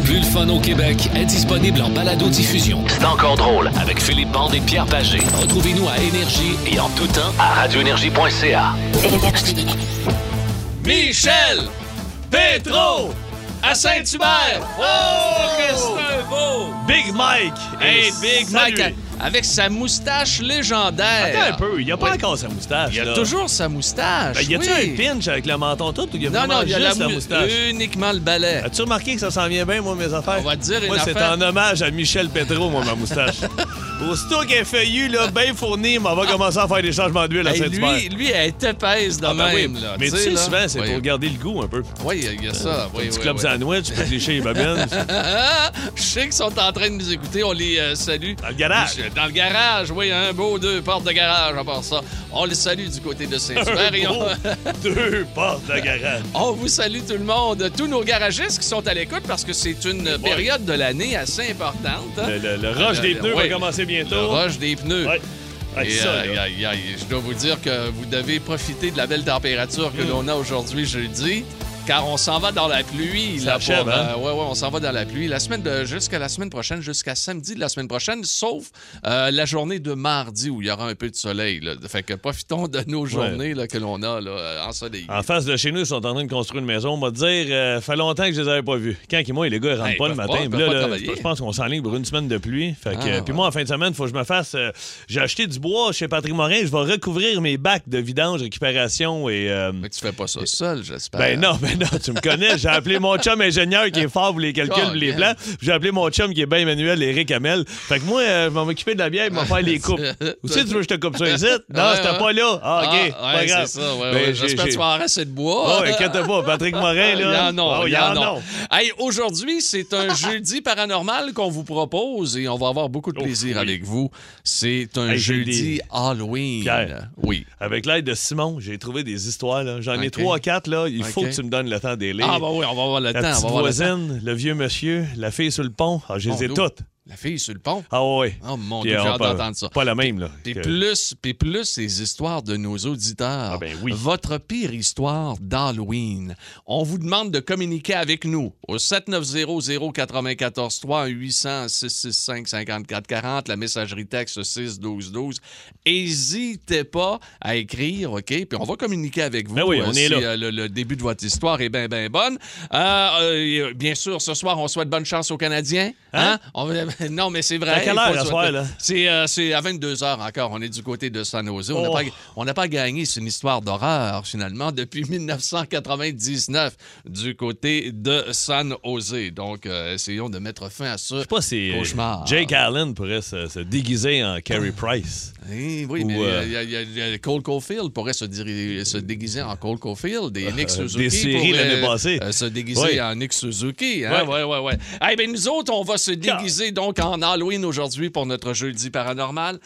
plus le fun au Québec est disponible en balado-diffusion. C'est encore drôle avec Philippe Bande et Pierre Pagé. Retrouvez-nous à Énergie et en tout temps à radioénergie.ca. Michel Petro à Saint-Hubert. Oh, que c'est un beau! Big Mike! Hey, Big Salut. Mike, avec sa moustache légendaire. Attends un peu, il n'y a pas encore sa moustache. Il y a là. toujours sa moustache. Ben, y a-tu oui. un pinch avec le menton tout ou il y a Non, vraiment non, y a juste la la mou- moustache? uniquement le balai. As-tu remarqué que ça s'en vient bien, moi, mes affaires? On va te dire une Moi, c'est affaire. en hommage à Michel Petro, moi, ma moustache. Aussitôt qu'elle est feuillue, là, bien fournie, on va commencer à faire des changements d'huile à Hey, Saint-Hubert. lui, lui, elle est épaisse de Ah, ben même. oui. là, Mais tu sais, là. souvent, c'est Oui. pour garder le goût un peu. Oui, il y a ça. Oui, Un petit oui, club oui. sandwich, tu peux lécher les babines. Je sais qu'ils sont en train de nous écouter. On les euh, salue. Dans le garage. Dans le garage, oui, un beau deux portes de garage à part ça. On les salue du côté de Saint-Hubert. et on... Deux portes de garage. On vous salue tout le monde, tous nos garagistes qui sont à l'écoute parce que c'est une période de l'année assez importante. hein. Le, le- le rush Euh, des pneus oui. va commencer bientôt. Le rush des pneus. Ouais. Et, ça, euh, je dois vous dire que vous devez profiter de la belle température Mm. que l'on a aujourd'hui jeudi. Car on s'en va dans la pluie. Ça là, achève, hein? euh, ouais, ouais, on s'en va dans la pluie. La semaine de, jusqu'à la semaine prochaine, jusqu'à samedi de la semaine prochaine, sauf euh, la journée de mardi où il y aura un peu de soleil. Là. Fait que profitons de nos journées là, que l'on a là, euh, ensoleillées. En face de chez nous, ils sont en train de construire une maison. On va te dire, euh, fait longtemps que je les avais pas vus. Quand ils moi, les gars, ils rentrent Hey, pas le matin. pas, là, je pense qu'on s'enligne pour une semaine de pluie. Fait que, Ah, puis moi, en fin de semaine, il faut que je me fasse. J'ai acheté du bois chez Patrick Morin. Je vais recouvrir mes bacs de vidange, récupération et. Mais tu fais pas ça seul, j'espère. ben non, ben non, tu me connais. J'ai appelé mon chum ingénieur qui est fort pour les calculs pour les plans. J'ai appelé mon chum qui est bien manuel, Eric Hamel. Fait que moi, euh, je vais m'occuper de la bière, il va faire les coupes. Aussi, tu veux que je te coupe ça ici? Non, Ouais, c'était ouais. pas là. Ah, OK, Ah, pas ouais, grave. c'est ça. ouais, Ben, J'espère que tu vas avoir assez de bois. Oh, inquiète pas, Patrick Morin, là. en a, Oh, en a. Hey, aujourd'hui, c'est un jeudi paranormal qu'on vous propose et on va avoir beaucoup de Oh, plaisir oui. avec vous. C'est un Hey, jeudi des- Halloween. Pierre. Oui. Avec l'aide de Simon, j'ai trouvé des histoires. J'en ai OK. trois, quatre. Là. Il faut OK. que tu me donnes le temps des lire. Ah, bah oui, on va avoir le la temps. on petite va temps. voisine, le vieux monsieur, la fille sur le pont. Ah, je les ai toutes. La fille sur le pont. Ah oui. Oh mon Dieu, j'ai hâte pas- d'entendre ça. Pas la même, là. Puis que- plus, plus les histoires de nos auditeurs. Ah ben oui. Votre pire histoire d'Halloween. On vous demande de communiquer avec nous au 7900-943 800 665 5440 la messagerie texte 61212. N'hésitez pas à écrire, OK? Puis on va communiquer avec vous Ben oui, on euh, est si là. euh, le, le début de votre histoire est bien, bien bonne. Euh, euh, bien sûr, ce soir, on souhaite bonne chance aux Canadiens. Hein? On va- non, mais c'est vrai. À quelle heure, à soir, là? C'est euh, c'est à 22 h encore. On est du côté de San Jose. On n'a Oh. pas, on n'a pas gagné. C'est une histoire d'horreur, finalement, depuis 1999 du côté de San Jose. Donc, euh, essayons de mettre fin à ça. Je sais pas si euh, Cauchemar. Jake Allen pourrait se, se déguiser en Carey Price. Eh oui, Ou, mais euh, Cole Caulfield pourrait se, se déguiser en Cole Caulfield et Nick Euh, Suzuki des séries l'année passée. euh, se déguiser Oui. en Nick Suzuki. Hein? Ouais, ouais, ouais. Eh ben, nous autres, on va se déguiser donc en Halloween aujourd'hui pour notre jeudi paranormal.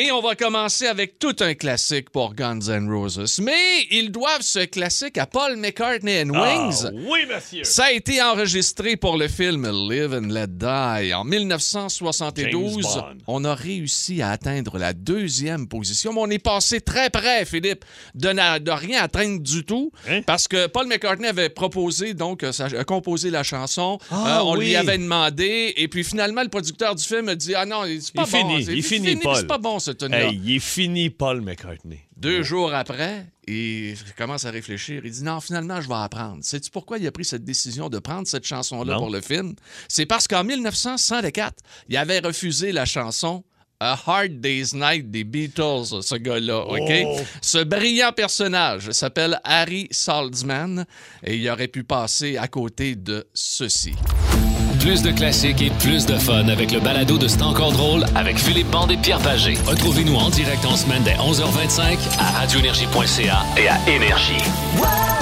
Et on va commencer avec tout un classique pour Guns N' Roses. Mais ils doivent ce classique à Paul McCartney and Wings. Ah, oui, monsieur. Ça a été enregistré pour le film Live and Let Die. En 1972, James Bond. on a réussi à atteindre la deuxième position, mais on est passé très près, Philippe, de, na- de rien atteindre du tout, Hein? parce que Paul McCartney avait proposé, donc, euh, sa- composé la chanson. Ah, Euh, on oui. lui avait demandé, et puis finalement, le producteur du film a dit Ah non, c'est pas Il bon. finit, c'est il finit, Paul. C'est pas bon, ce tune Hey, il est fini, Paul McCartney. deux jours après, il commence à réfléchir. Il dit Non, finalement, je vais apprendre. Sais-tu pourquoi il a pris cette décision de prendre cette chanson-là pour le film? C'est parce qu'en 1964, il avait refusé la chanson. A Hard Day's Night des Beatles, ce gars-là, OK? Oh. Ce brillant personnage s'appelle Harry Saltzman et il aurait pu passer à côté de ceci. Plus de classiques et plus de fun avec le balado de C'est encore drôle avec Philippe Bande et Pierre Pagé. Retrouvez-nous en direct en semaine dès 11h25 à radioénergie.ca et à Énergie.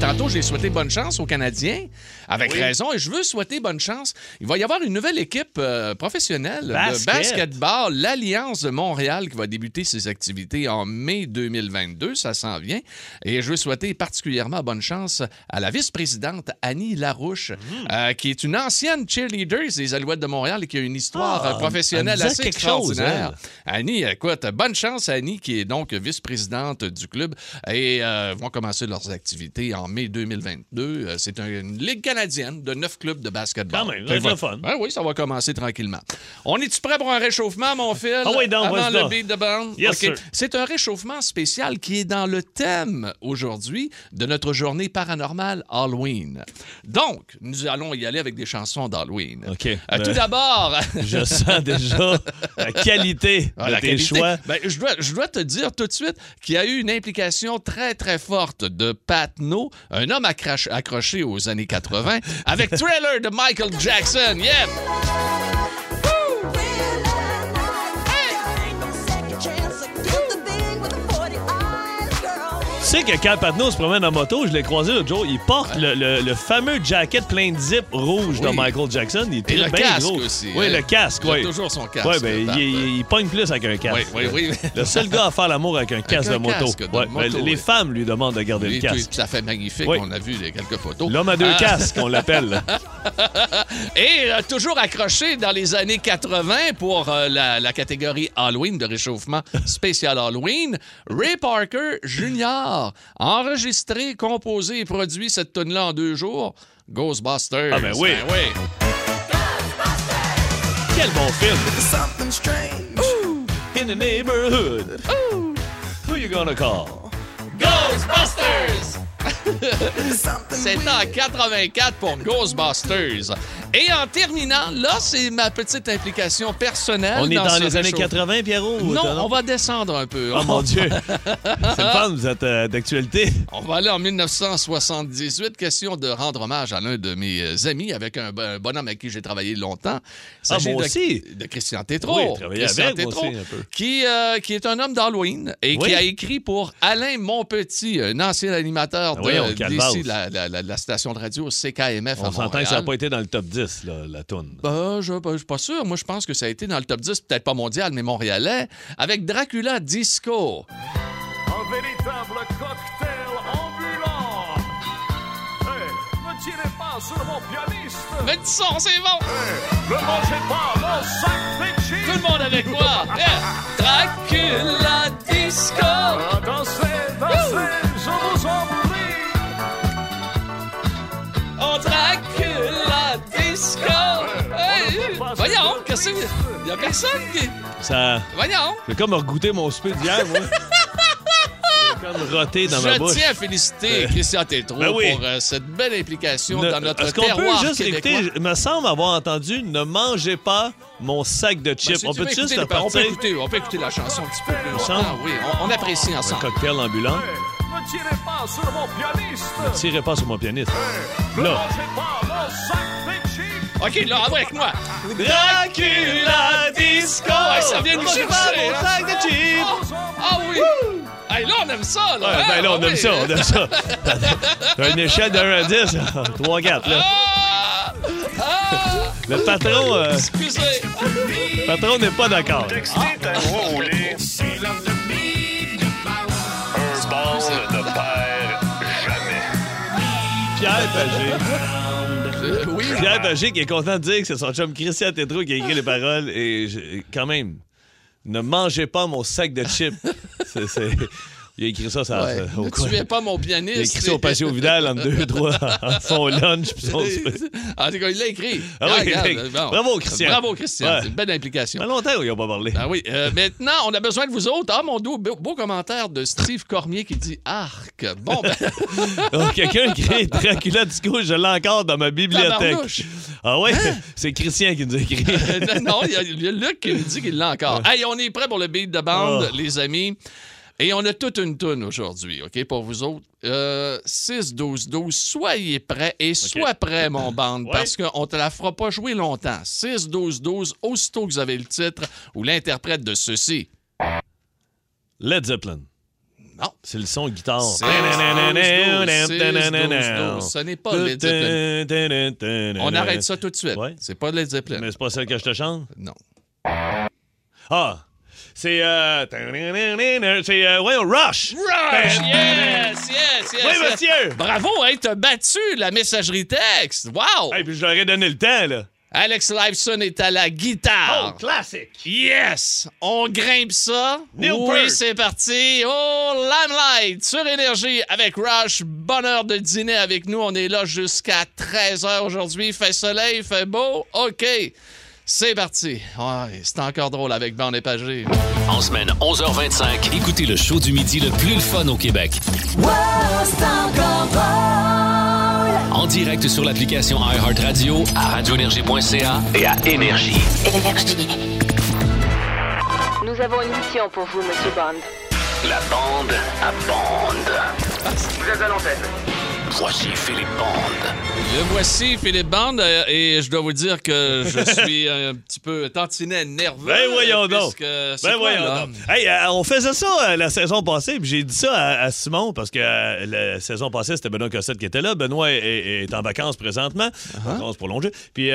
Tantôt, j'ai souhaité bonne chance aux Canadiens, avec raison, et je veux souhaiter bonne chance. Il va y avoir une nouvelle équipe euh, professionnelle de Basket. basketball, l'Alliance de Montréal, qui va débuter ses activités en mai 2022. Ça s'en vient. Et je veux souhaiter particulièrement bonne chance à la vice-présidente Annie Larouche, Mm. euh, qui est une ancienne cheerleader des Alouettes de Montréal et qui a une histoire Ah, euh, professionnelle assez quelque chose, extraordinaire. Annie, écoute, bonne chance Annie, qui est donc vice-présidente du club. Et euh, vont commencer leurs activités en mai 2022. Euh, C'est un- une ligue canadienne de neuf clubs de basketball. Quand même, ça va fun. Ouais, oui, ça va commencer tranquillement. On est-tu prêt pour un réchauffement, mon fils? Ah oui, donc, Avant le beat de band? Yes, OK. sir. C'est un réchauffement spécial qui est dans le thème aujourd'hui de notre journée paranormale Halloween. Donc, nous allons y aller avec des chansons d'Halloween. OK. Euh, Ben, tout d'abord, Je sens déjà la qualité Ah, de la tes qualité. choix. Ben, je, dois, je dois te dire tout de suite qu'il y a eu une implication très, très forte de Pat No, un homme accroché aux années 80, avec Thriller de Michael Jackson. Yep! Sais que quand Patno se promène en moto, je l'ai croisé l'autre jour, il porte le, le- le fameux jacket plein de zip rouge de. Michael Jackson. Il est Et le bien casque gros. aussi. Oui, hein. le casque, Il a oui. toujours son casque. Oui, ben, il, il- il pogne plus avec un casque. Oui, oui, oui. Le seul gars à faire l'amour avec un casque un de moto. casque de Ouais, moto, ben, les femmes lui demandent de garder le casque. à fait magnifique. On a vu les quelques photos. L'homme à deux Ah. casques, on l'appelle. Et euh, toujours accroché dans les années 80 pour euh, la, la catégorie Halloween de réchauffement spécial Halloween, Ray Parker Jr. Enregistré, composé et produit cette tune-là en deux jours. Ghostbusters. Ah, ben oui. Quel bon film. In the neighborhood. Who you gonna call? Ghostbusters! C'était en 84 pour Ghostbusters. Et en terminant, là, c'est ma petite implication personnelle. On est dans les années réchauffe- 80, Pierrot? Non, on va descendre un peu. Oh mon Dieu. C'est le fun, vous êtes euh, d'actualité. On va aller en 1978. Question de rendre hommage à l'un de mes euh, amis avec un, bo- un bonhomme avec qui j'ai travaillé longtemps. Ah, moi de, aussi. de Christian Tétrault. Oui, travaillé Christian avec, moi Tétrault, aussi, un peu. Qui, euh, qui est un homme d'Halloween et Oui. qui a écrit pour Alain Monpetit, un ancien animateur Ah de, oui, d'ici, la, la- la- la station de radio CKMF à On s'entend Montréal. que ça n'a pas été dans le top 10, là, la toune. Ben, je ne suis pas sûr. Moi, je pense que ça a été dans le top 10, peut-être pas mondial, mais montréalais, avec Dracula Disco. Un véritable cocktail ambulant. Hey, ne tirez pas sur mon pianiste. Mais du son, c'est bon! Ne mangez pas mon sac. Tout le monde avec moi! Yeah. Dracula Disco! Ah, Dansez, dansez, je vous en prie. Oh, Dracula Disco! Hey, voyons, qu'est-ce que c'est? Il y a personne qui... Ça. Voyons! J'ai comme regoûté mon souper d'hier, moi. J'ai comme roté dans ma Je bouche. tiens à féliciter Christian Tétrault Ben oui. pour euh, cette belle implication Ne- dans notre Est-ce qu'on peut terroir juste québécois. écouter, il me semble avoir entendu Ne mangez pas mon sac de chips. on peut juste paroles, on peut, repartir écouter, on peut écouter la chanson un petit peu plus. Oui, on, on apprécie un ensemble. cocktail ambulant. Hey, ne tirez pas sur mon pianiste. Ne tirez pas sur mon pianiste. Ne Là. mangez pas mon sac de. OK, là, avec moi. Dracula Disco! Ouais, ça vient pas chercher, mon hein. sac de chips! Ah oui! Hey, là, on aime ça, là. Ouais, hein? ben là, on Ah aime oui. ça, on aime ça. T'as une échelle de 1 à 10, 3, 4, là. Ah! Ah! Le patron, euh, Excusez. le patron n'est pas d'accord. Ta roulée. Un ball ne perd jamais. Pierre Pagé. Pierre Pagé qui est content de dire que c'est son chum Christian Tétrault qui a écrit les paroles. Et je- quand même, ne mangez pas mon sac de chips. C'est- Il a écrit ça, ça Ouais. au pas mon pianiste. Il a écrit ça au patio Vidal entre deux, trois, son lunch puis son souper. En tout cas, il l'a écrit. Ah oui, regarde, il l'a- bon. Bravo, Christian. Bravo, Christian. Ouais. C'est une belle implication. Ça fait longtemps qu'ils n'ont pas parlé. Ah oui. euh, maintenant, on a besoin de vous autres. Ah, mon dos, beau, beau commentaire de Steve Cormier qui dit Arc. Bon, ben, Oh, Quelqu'un écrit Dracula Disco, je l'ai encore dans ma bibliothèque. Ah ouais? C'est Christian qui nous a écrit. non, non, il y, a- il y a Luc qui nous dit qu'il l'a encore. Hey, on est prêt pour le beat de bande, Oh. les amis. Et on a toute une toune aujourd'hui, OK, pour vous autres. Euh, 6-12-12, soyez prêts et sois prêt, mon bande, Ouais. parce qu'on te la fera pas jouer longtemps. 6-12-12, aussitôt que vous avez le titre ou l'interprète de ceci. Led Zeppelin. Non. C'est le son guitare. 6-12-12, 6-12-12, Ce n'est pas Led Zeppelin. On arrête ça tout de suite. Ouais. C'est pas Led Zeppelin. Mais c'est pas celle que je te chante? Non. Ah! C'est. Euh... C'est. Euh... Ouais, Rush! Rush! Yes! Yes! Yes! Oui, monsieur! Bravo, hein, t'as battu la messagerie texte. Wow! Hey, puis je leur ai donné le temps, là. Alex Lifeson est à la guitare. Oh, classique. Yes! On grimpe ça. Neil oui, c'est parti. Oh, Limelight sur Énergie avec Rush. Bonheur de dîner avec nous. On est là jusqu'à 13h aujourd'hui. Fait soleil, il fait beau. OK. C'est parti. Ouais, c'est encore drôle avec Bande et Pagé. En semaine 11h25, écoutez le show du midi le plus le fun au Québec. En direct sur l'application iHeartRadio, à radioénergie.ca et à Énergie. Nous avons une mission pour vous, Monsieur Bond. La bande à bande. Vous êtes à l'antenne. Voici Philippe Bande. Le voici, Philippe Bande, euh, et je dois vous dire que je suis un petit peu tantinet nerveux. Ben voyons donc. Ben quoi, voyons là? donc. Hey, euh, on faisait ça euh, la saison passée, puis j'ai dit ça à, à Simon, parce que la saison passée, c'était Benoît Cossette qui était là. Benoît est, est- est en vacances présentement. Uh-huh. Vacances prolongées. Puis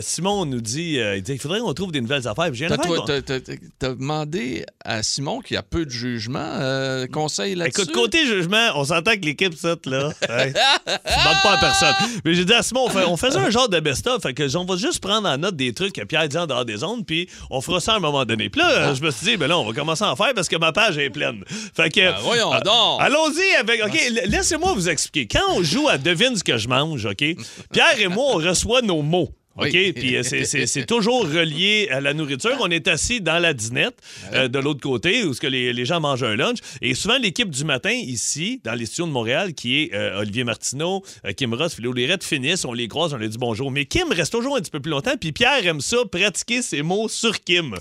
Simon nous dit, il dit, il faudrait qu'on trouve des nouvelles affaires. T'as, demandé à Simon qui a peu de jugement, conseil là-dessus? Écoute, côté jugement, on s'entend que l'équipe, ça, là, hey, tu demandes pas à personne. Mais j'ai dit à Simon, on, fait- on faisait un genre de best-of, fait que on va juste prendre en note des trucs que Pierre dit en dehors des ondes, puis on fera ça à un moment donné. Puis là, euh, je me suis dit, ben là, on va commencer à en faire parce que ma page est pleine. Fait que. Ah, voyons euh, donc. Allons-y avec. OK, l- laissez-moi vous expliquer. Quand on joue à Devine ce que je mange, OK, Pierre et moi, on reçoit nos mots. OK? Oui. Puis euh, c'est- toujours relié à la nourriture. On est assis dans la dinette euh, de l'autre côté où ce que les, les gens mangent un lunch. Et souvent, l'équipe du matin ici, dans les studios de Montréal, qui est euh, Olivier Martineau, euh, Kim Ross, Philo Lirette, finissent, on les croise, on leur dit bonjour. Mais Kim reste toujours un petit peu plus longtemps. Puis Pierre aime ça, pratiquer ses mots sur Kim.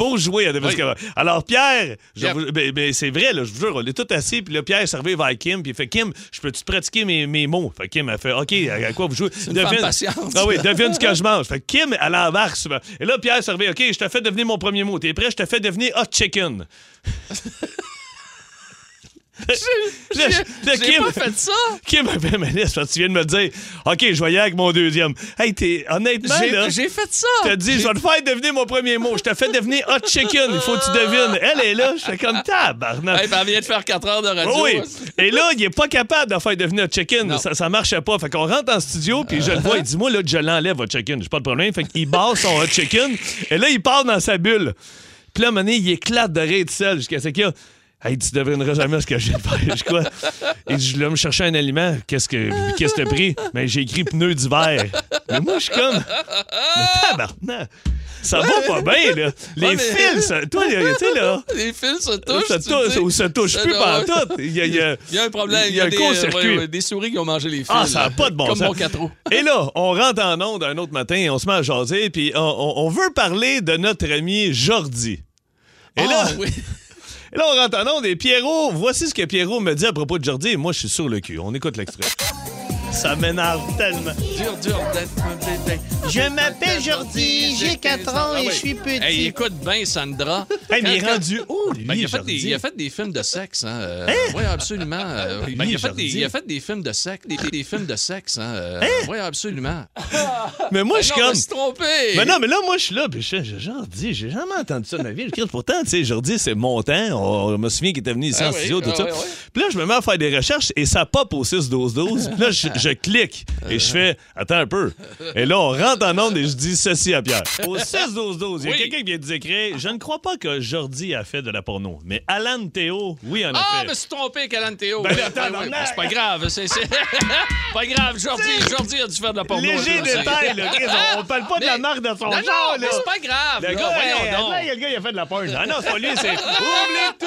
Pour jouer à Devine ce que- Alors, Pierre, Yep. ben, ben, c'est vrai, là, je vous jure, on est tous assis, puis là, Pierre est servi vers Kim, puis il fait Kim, je peux-tu pratiquer mes, mes mots? Fait Kim a fait OK, à, quoi vous jouez? patiente. Ah oui, devine ce que je mange. Fait Kim, elle embarque souvent. Et là, Pierre servait OK, je te fais devenir mon premier mot. T'es prêt? Je te fais devenir hot chicken. J'ai pas fait ça. Kim c'est parce que tu viens de me dire, OK, je aller avec mon deuxième. Hey, t'es, honnêtement. J'ai, fait ça. T'as dit, je vais te faire devenir mon premier mot. Je te fais devenir hot chicken. Il faut que tu devines. Elle est là. Je fais comme tabarnak. Hey, ben, elle vient de faire 4 heures de radio. Oh oui. Et là, il est pas capable de faire devenir un chicken. Ça, ça marchait pas. Fait qu'on rentre en studio, puis je le vois. Il dit, moi, là, je l'enlève, votre chicken. J'ai pas de problème. Fait qu'il barre son hot chicken. Et là, il part dans sa bulle. Puis là, à un moment donné, il éclate de rire tout seul jusqu'à ce qu'il a. Hey, tu devineras jamais ce que j'ai faire. Je quoi? Il dit, je voulais me chercher un aliment. Qu'est-ce que qu'est-ce que t'as pris? Mais j'ai écrit pneu d'hiver. Mais moi, je suis comme. Mais tabarnak! Ça va pas bien, là. Les Ouais, mais- fils, ça- toi, tu sais, là. Les fils se touchent. Ça touche ou ça touche plus par ouais. tout. Il y a- il y a- Il y a un problème. Il y a un des, court-circuit. ouais, ouais, des souris qui ont mangé les fils. Ah, ça n'a pas de bon Comme sens. mon 4 roues. Et là, on rentre en onde un autre matin, on se met à jaser, puis on, on- on veut parler de notre ami Jordi. Et là, Ah, oui. Et là, on rentre en onde et Pierrot, voici ce que Pierrot me dit à propos de Jordi, et moi, je suis sur le cul. On écoute l'extrait. Ça m'énerve tellement. Dur, dur d'être. Je m'appelle Jordi, j'ai 4 ans Ah et oui. je suis petit. Hey, écoute bien, Sandra. Hey, mais il est rendu où, lui, Ben, il, a fait des, il a fait des films de sexe, hein. euh, Oui, absolument. euh, ben, il, a fait des, Jordi. il a fait des films de sexe. Des, des films de sexe, hein. euh, Oui, absolument. Mais moi, Ben je suis comme... trompé. Mais non, mais là, moi, je suis là, puis j'ai Jordi, j'ai jamais entendu ça de ma vie. Pourtant, tu sais, Jordi, c'est mon temps. On, on me souvient qu'il était venu ici Ah en oui, studio, tout ah ça. oui, oui. Puis là, je me mets à faire des recherches et ça pop au 6-12-12. Puis là, je, je clique et je fais, attends un peu. Et là, on rentre en onde et je dis ceci à Pierre. Au 6-12-12, il y a quelqu'un qui vient de écrire, je ne crois pas que Jordi a fait de la porno, mais Alan Théo, oui, en a Ah, fait. je me suis trompé, Calan Théo. Ben Oui, là, oui, oui. Ben, C'est pas grave. C'est, c'est... pas grave. Jordi, Jordi a dû faire de la porno. Léger détail, là, on, on parle pas de la Mais- marque de son Non, genre, non, mais c'est pas grave. Le là, gars, voyons donc. là, le gars, il a fait de la porn. Ah non, c'est pas lui, c'est Oublie tout,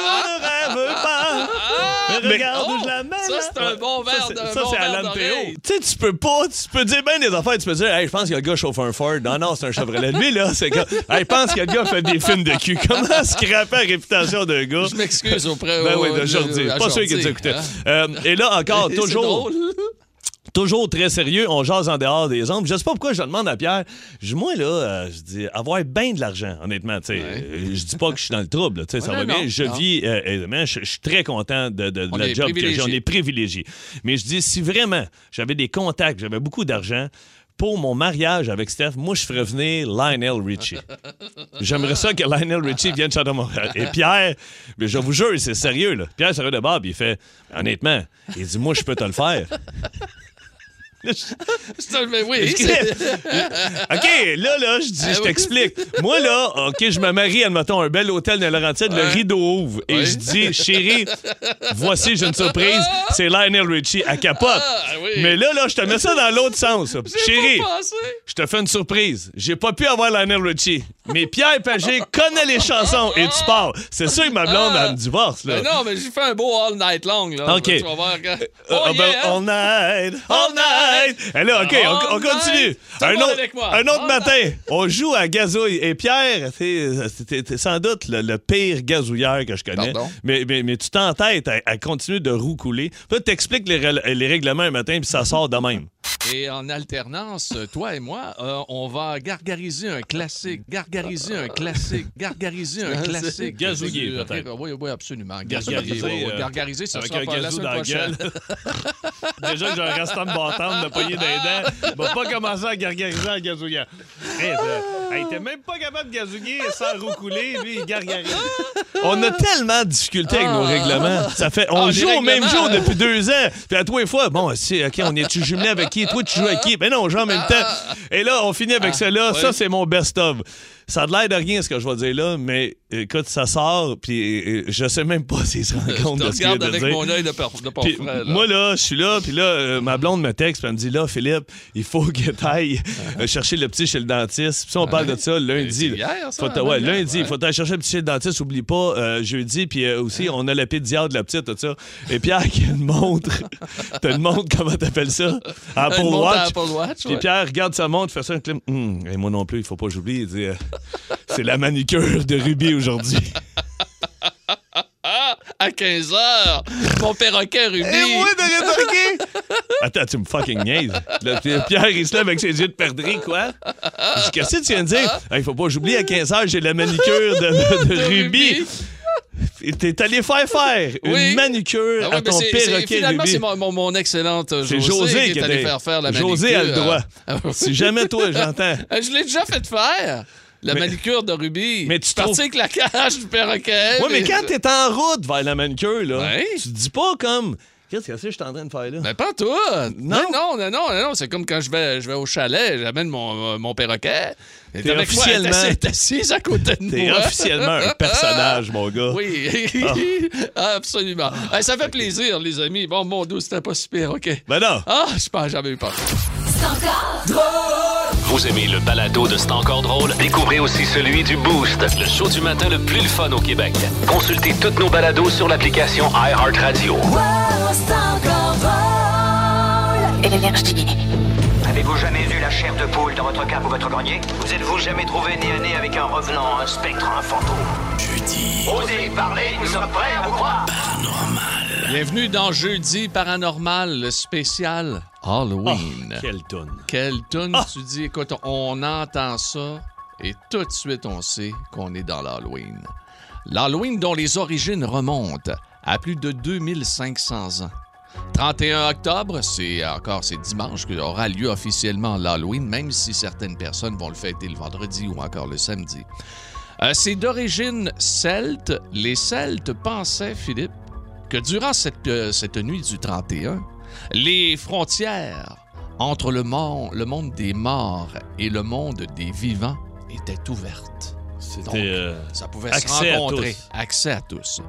regarde oh, où je la mets. Ça, là. c'est un bon verre Ça, de c'est- Ça, Alan Théo. Tu sais, tu peux pas, tu peux dire bien des affaires, tu peux dire, hey, je pense que le gars chauffe un Ford. Non, non, c'est un Chevrolet. Lui, là, c'est que, hey, je pense que le gars fait des films de cul. Comment scraper la réputation d'un gars? Je m'excuse auprès Ben oui, de Jordi. à Pas sûr écoutait. hein. Euh, et là, encore, toujours. Toujours très sérieux, on jase en dehors des ondes. Je sais pas pourquoi je demande à Pierre. Je moi, là, euh, je dis, avoir bien de l'argent, honnêtement. tu sais, euh, Je dis pas que je suis dans le trouble. tu sais, ça va non, bien. Je non. vis, euh, je, je suis très content de, de- la job que privilégié. On est privilégié. Mais je dis, si vraiment j'avais des contacts, j'avais beaucoup d'argent, pour mon mariage avec Steph, moi, je ferais venir Lionel Richie. J'aimerais ça que Lionel Richie vienne chanter Montréal. Et Pierre, mais je vous jure, c'est sérieux, là. Pierre, sérieux de Bob, il fait, honnêtement, il dit, moi, je peux te le faire. Un- mais oui, OK, là, là, je dis, Ah je t'explique. Moi, là, OK, je me marie, admettons, un bel hôtel de Laurentides, le Ouais. rideau ouvre. Et je dis, chérie, voici, j'ai une surprise. C'est Lionel Richie à capote. Ah, oui. Mais là, là, je te mets ça dans l'autre sens. Chérie, je te fais une surprise. J'ai pas pu avoir Lionel Richie. Mais Pierre Pagé connaît les chansons et tu pars. C'est sûr que ma blonde, Ah. elle me divorce, là. Mais non, mais j'ai fait un beau all night long. Là. OK. Tu vas voir. Euh, Oh, ah ben, yeah! all night, all night. Et là, OK, on, continue. Un autre, avec moi. un autre All matin, on joue à gazouille. Et Pierre, t'es sans doute le, le pire gazouilleur que je connais. Mais, mais, mais tu t'entêtes à, à continuer de roucouler. Puis là, t'expliques les, les règlements un matin, puis ça sort de même. Et en alternance, toi et moi, euh, on va gargariser un classique, gargariser un classique, gargariser un classique. Gazouiller, Euh, peut-être. Oui, oui, absolument. Gargariser, oui, oui. euh, Gargariser, ça sera un pas la semaine prochaine. Déjà que j'ai un restant de bâton de poignée d'un dent, va pas commencer à gargariser en gazouillant. Hey, ça- hey, t'es même pas capable de gazouiller sans roucouler, lui, il gargarise. On a tellement de difficultés avec nos Ah. règlements. Ça fait, on Ah, joue au même jour depuis deux ans. Puis à toi et fois, bon, c'est, OK, on est-tu jumelé avec qui? Toi, tu joues avec qui? Mais non, on joue en même temps. Et là, on finit avec Ah, cela. Ça, c'est mon best-of. Ça a de l'air de rien, ce que je vais dire là, mais écoute, ça sort, puis je sais même pas s'il se rend Je compte te de ce qu'il regarde de avec dire. mon œil de, de là. moi, là, je suis là, puis là, euh, ma blonde me texte, puis elle me dit, là, Philippe, il faut que tu ailles euh, chercher le petit chez le dentiste. Puis ça, on parle de ça lundi. Hier, ça, Faut ouais, lundi, il ouais. faut aller chercher le petit chez le dentiste, oublie pas, euh, jeudi, puis aussi, on a la pédiatre de la petite, tout ça. Et Pierre qui a une montre. T'as une montre, comment t'appelles ça? Apple Une Watch. Apple Watch, Puis. Pierre regarde sa montre, fait ça, un clip. Hum, et moi non plus, il faut pas que j'oublie. Il dit, c'est la manicure de Ruby aujourd'hui. Ah, à 15 h mon perroquet Ruby. Et moi de rétorquer! Attends, tu me fucking niaises. Pierre, il se lève avec ses yeux de perdrix, quoi? Je dis, qu'est-ce que tu viens de dire? Il faut pas j'oublie, à 15 h j'ai la manicure de, de, De Ruby. T'es allé faire faire une Oui. manicure Ah ouais, à ton perroquet Finalement, Ruby. c'est mon, mon, mon excellente C'est José, José qui est allé était- faire faire la manicure. José a le droit. Ah, oui. Si jamais toi, j'entends. Euh, Je l'ai déjà fait faire. La Mais- manicure de Ruby. Mais tu parti avec la cage du perroquet. Ouais, mais quand t'es en route vers la manicure, là, Ouais. tu te dis pas comme. Qu'est-ce que c'est que je suis en train de faire là? Mais pas toi. Non. Non, non, non, non, non. C'est comme quand je vais, je vais au chalet, j'amène mon, mon perroquet. T'es officiellement- est assise à côté de T'es moi. officiellement un personnage, mon gars. Oui, absolument. Eh, ça fait plaisir, les amis. Bon, mon dos, c'était pas super, OK. Ben non. Ah, je pense j'avais eu peur. Vous aimez le balado de C'est encore drôle? Découvrez aussi celui du Boost. Le show du matin le plus le fun au Québec. Consultez toutes nos balados sur l'application iHeartRadio. Avez-vous jamais vu la chair de poule dans votre cave ou votre grenier? Vous êtes-vous jamais trouvé nez à nez avec un revenant, un spectre, un fantôme? Jeudi. Osez parler, nous sommes prêts à vous croire. Bienvenue dans Jeudi Paranormal, le spécial Halloween. Quelle tonne. Quelle tune Ah! tu dis? Écoute, on entend ça et tout de suite on sait qu'on est dans l'Halloween. L'Halloween dont les origines remontent à plus de 2500 ans. 31 octobre, c'est encore c'est dimanche que aura lieu officiellement l'Halloween, même si certaines personnes vont le fêter le vendredi ou encore le samedi. Euh, c'est d'origine celte. Les Celtes pensaient, Philippe, que durant cette, euh, cette nuit du 31, les frontières entre le, monde des morts et le monde des vivants étaient ouvertes. Donc, euh, ça pouvait accès se rencontrer. Accès à tous.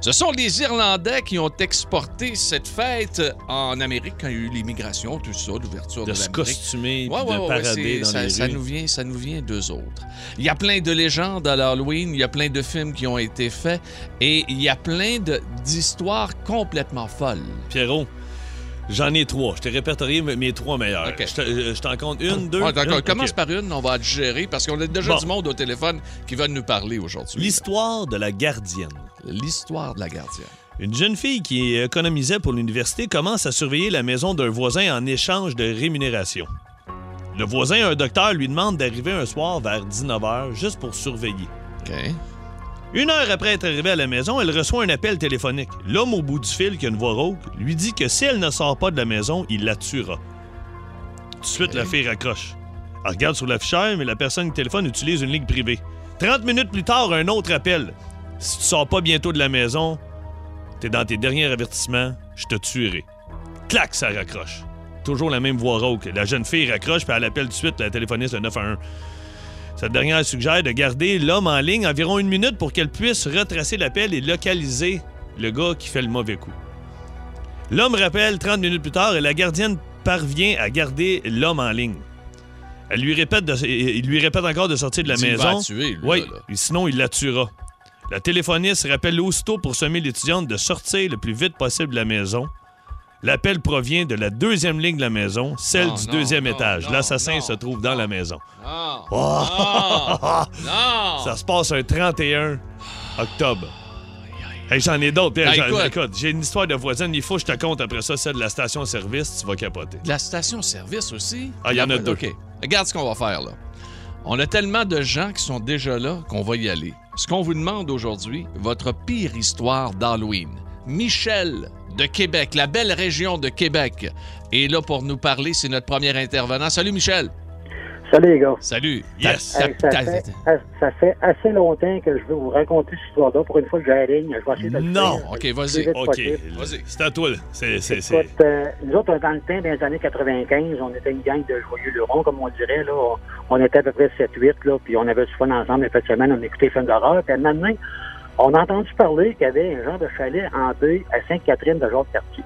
Ce sont les Irlandais qui ont exporté cette fête en Amérique quand il y a eu l'immigration, tout ça, l'ouverture de, de se costumer, Ouais, puis ouais, de ouais, parader dans ça, les ça rues. nous vient, ça nous vient d'eux autres. Il y a plein de légendes à l'Halloween, il y a plein de films qui ont été faits et il y a plein d'histoires complètement folles. Pierrot, j'en ai trois. Je t'ai répertorié mes- trois meilleurs. Je euh, je t'en compte une, deux. Ouais, d'accord, commence par une, on va digérer parce qu'on a déjà Bon. du monde au téléphone qui va nous parler aujourd'hui. L'histoire de la gardienne. L'histoire de la gardienne. Une jeune fille qui économisait pour l'université commence à surveiller la maison d'un voisin en échange de rémunération. Le voisin, un docteur, lui demande d'arriver un soir vers 19h juste pour surveiller. OK. Une heure après être arrivée à la maison, elle reçoit un appel téléphonique. L'homme au bout du fil, qui a une voix rauque, lui dit que si elle ne sort pas de la maison, il la tuera. Tout de suite, la fille raccroche. Elle regarde sur l'afficheur, mais la personne qui téléphone utilise une ligne privée. 30 minutes plus tard, un autre appel. Si tu sors pas bientôt de la maison, t'es dans tes derniers avertissements, je te tuerai. Clac, ça raccroche. toujours la même voix rauque. La jeune fille raccroche, puis elle appelle tout de suite la téléphoniste le 911. Cette dernière suggère de garder l'homme en ligne environ une minute pour qu'elle puisse retracer l'appel et localiser le gars qui fait le mauvais coup. L'homme rappelle 30 minutes plus tard et la gardienne parvient à garder l'homme en ligne. Elle lui répète de- il lui répète encore de sortir de la Il va maison. la tuer, lui, oui, là, là. et sinon il la tuera. La téléphoniste rappelle aussitôt pour sommer l'étudiante de sortir le plus vite possible de la maison. L'appel provient de la deuxième ligne de la maison, celle Non, du non, deuxième non, étage. L'assassin se trouve dans la maison. Non. Oh! Ça se passe un 31 octobre. Hey, J'en ai d'autres. Ben, écoute. écoute, j'ai une histoire de voisine. Il faut que je te compte après ça, celle de la station-service. Tu vas capoter. De la station-service aussi? Ah, il y en a deux. OK. Regarde ce qu'on va faire, là. On a tellement de gens qui sont déjà là qu'on va y aller. Ce qu'on vous demande aujourd'hui, votre pire histoire d'Halloween. Michel de Québec, la belle région de Québec, est là pour nous parler. C'est notre premier intervenant. Salut, Michel. Salut les gars. Salut. Yes. Hey, ça, fait, ça fait assez longtemps que je veux vous raconter cette histoire-là. Pour une fois que j'ai la ligne, je vais essayer de le Non. faire. OK, vas-y. OK. Vas-y. C'est à toi. là. C'est, euh, nous autres, dans le temps, dans les années 95, on était une gang de joyeux lurons, comme on dirait. Là. On, était à peu près 7-8, là, puis on avait du fun ensemble. Et cette semaine, on écoutait les films d'horreur. Puis maintenant, on a entendu parler qu'il y avait un genre de chalet en deux à Sainte-Catherine de Jacques-Cartier.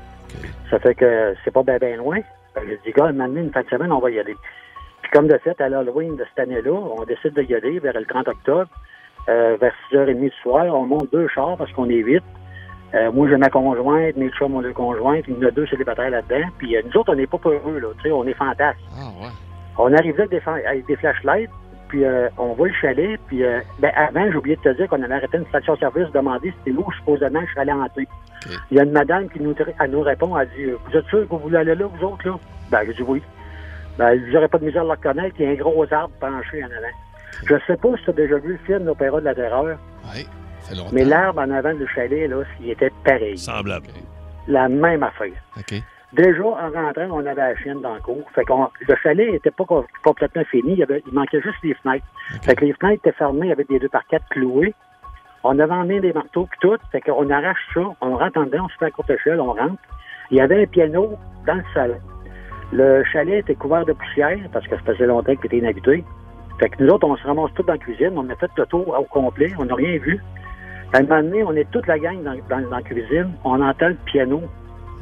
Ça fait que c'est pas bien ben loin. J'ai dit, gars, maintenant, une fin de semaine, on va y aller. Puis comme de fait, à l'Halloween de cette année-là, on décide d'y aller vers le 30 octobre, euh, vers 6h30 du soir. On monte deux chars parce qu'on est huit. Euh, moi, j'ai ma conjointe, mes chums ont deux conjointes, il y en a deux célibataires là-dedans. Puis euh, nous autres, on n'est pas peureux, là. Tu sais, on est fantasmes. Ah, ouais. On arrive là avec des, fa- avec des flashlights, puis euh, on voit le chalet, puis euh, ben, avant, j'ai oublié de te dire qu'on avait arrêté une station-service, demander c'était où supposément le chalet hanté. OK. Il y a une madame qui nous, elle nous répond, elle dit Vous êtes sûr que vous voulez aller là, vous autres, là? Ben, j'ai dit oui. Ben, j'aurais pas de misère à le reconnaître, il y a un gros arbre penché en avant. Je sais pas si tu as déjà vu le film L'Opéra de la Terreur, fait longtemps. mais l'arbre en avant du chalet, là, il était pareil. semblable. La même affaire. OK. Déjà, en rentrant, on avait la chienne dans le cours. Fait qu'on, le chalet n'était pas co- complètement fini. Il, y avait- il manquait juste les fenêtres. Fait que les fenêtres étaient fermées avec des deux par quatre cloués. On avait emmené des marteaux puis tout. Fait qu'on arrache ça. On rentre en dedans, on se fait à courte échelle, on rentre. Il y avait un piano dans le salon. Le chalet était couvert de poussière parce que ça faisait longtemps qu'il était inhabité. Fait que nous autres, on se ramasse tous dans la cuisine. On a fait le tour au complet. On n'a rien vu. À un moment donné, on est toute la gang dans, dans- dans la cuisine. On entend le piano.